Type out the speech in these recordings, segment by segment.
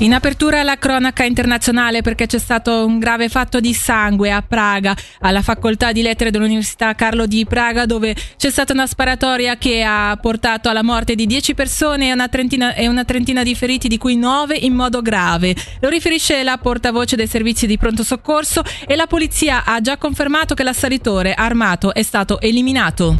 In apertura la cronaca internazionale perché c'è stato un grave fatto di sangue a Praga, alla facoltà di lettere dell'Università Carlo di Praga, dove c'è stata una sparatoria che ha portato alla morte di 10 persone e una trentina, e una trentina di feriti, di cui 9 in modo grave. Lo riferisce la portavoce dei servizi di pronto soccorso e la polizia ha già confermato che l'assalitore armato è stato eliminato.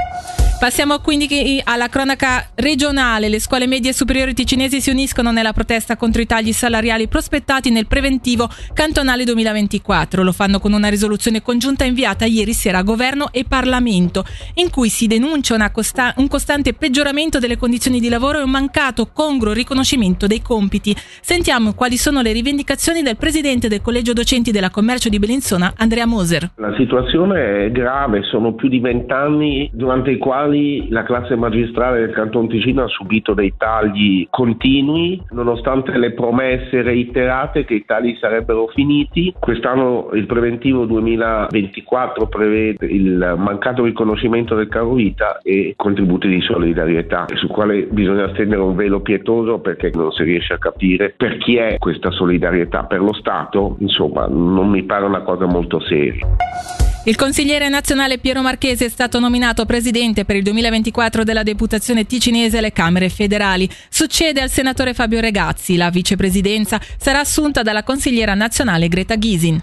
Passiamo quindi alla cronaca regionale. Le scuole medie e superiori ticinesi si uniscono nella protesta contro i tagli salariali prospettati nel preventivo cantonale 2024. Lo fanno con una risoluzione congiunta inviata ieri sera a governo e Parlamento, in cui si denuncia costa- un costante peggioramento delle condizioni di lavoro e un mancato congruo riconoscimento dei compiti. Sentiamo quali sono le rivendicazioni del presidente del collegio docenti della commercio di Bellinzona, Andrea Moser. La situazione è grave, sono più di vent'anni durante i quali quali la classe magistrale del Canton Ticino ha subito dei tagli continui, nonostante le promesse reiterate che i tagli sarebbero finiti. Quest'anno il preventivo 2024 prevede il mancato riconoscimento del caro vita e contributi di solidarietà, sul quale bisogna stendere un velo pietoso perché non si riesce a capire per chi è questa solidarietà. Per lo Stato, insomma, non mi pare una cosa molto seria. Il consigliere nazionale Piero Marchese è stato nominato presidente per il 2024 della deputazione ticinese alle Camere federali. Succede al senatore Fabio Regazzi. La vicepresidenza sarà assunta dalla consigliera nazionale Greta Ghisin.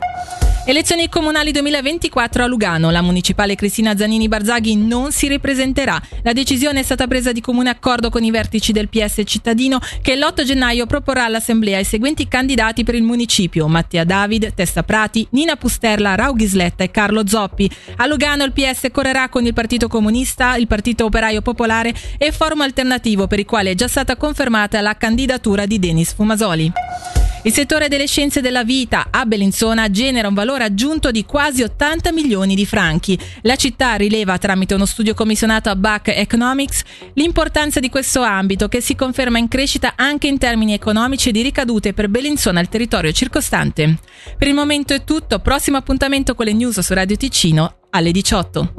Elezioni comunali 2024 a Lugano. La municipale Cristina Zanini Barzaghi non si ripresenterà. La decisione è stata presa di comune accordo con i vertici del PS cittadino che l'8 gennaio proporrà all'Assemblea i seguenti candidati per il municipio: Mattia David, Testa Prati, Nina Pusterla, Raughisletta e Carlo Zoppi. A Lugano il PS correrà con il Partito Comunista, il Partito Operaio Popolare e Forum Alternativo per i quali è già stata confermata la candidatura di Denis Fumasoli. Il settore delle scienze della vita a Bellinzona genera un valore aggiunto di quasi 80 milioni di franchi. La città rileva tramite uno studio commissionato a Buck Economics l'importanza di questo ambito che si conferma in crescita anche in termini economici e di ricadute per Bellinzona e il territorio circostante. Per il momento è tutto, prossimo appuntamento con le news su Radio Ticino alle 18.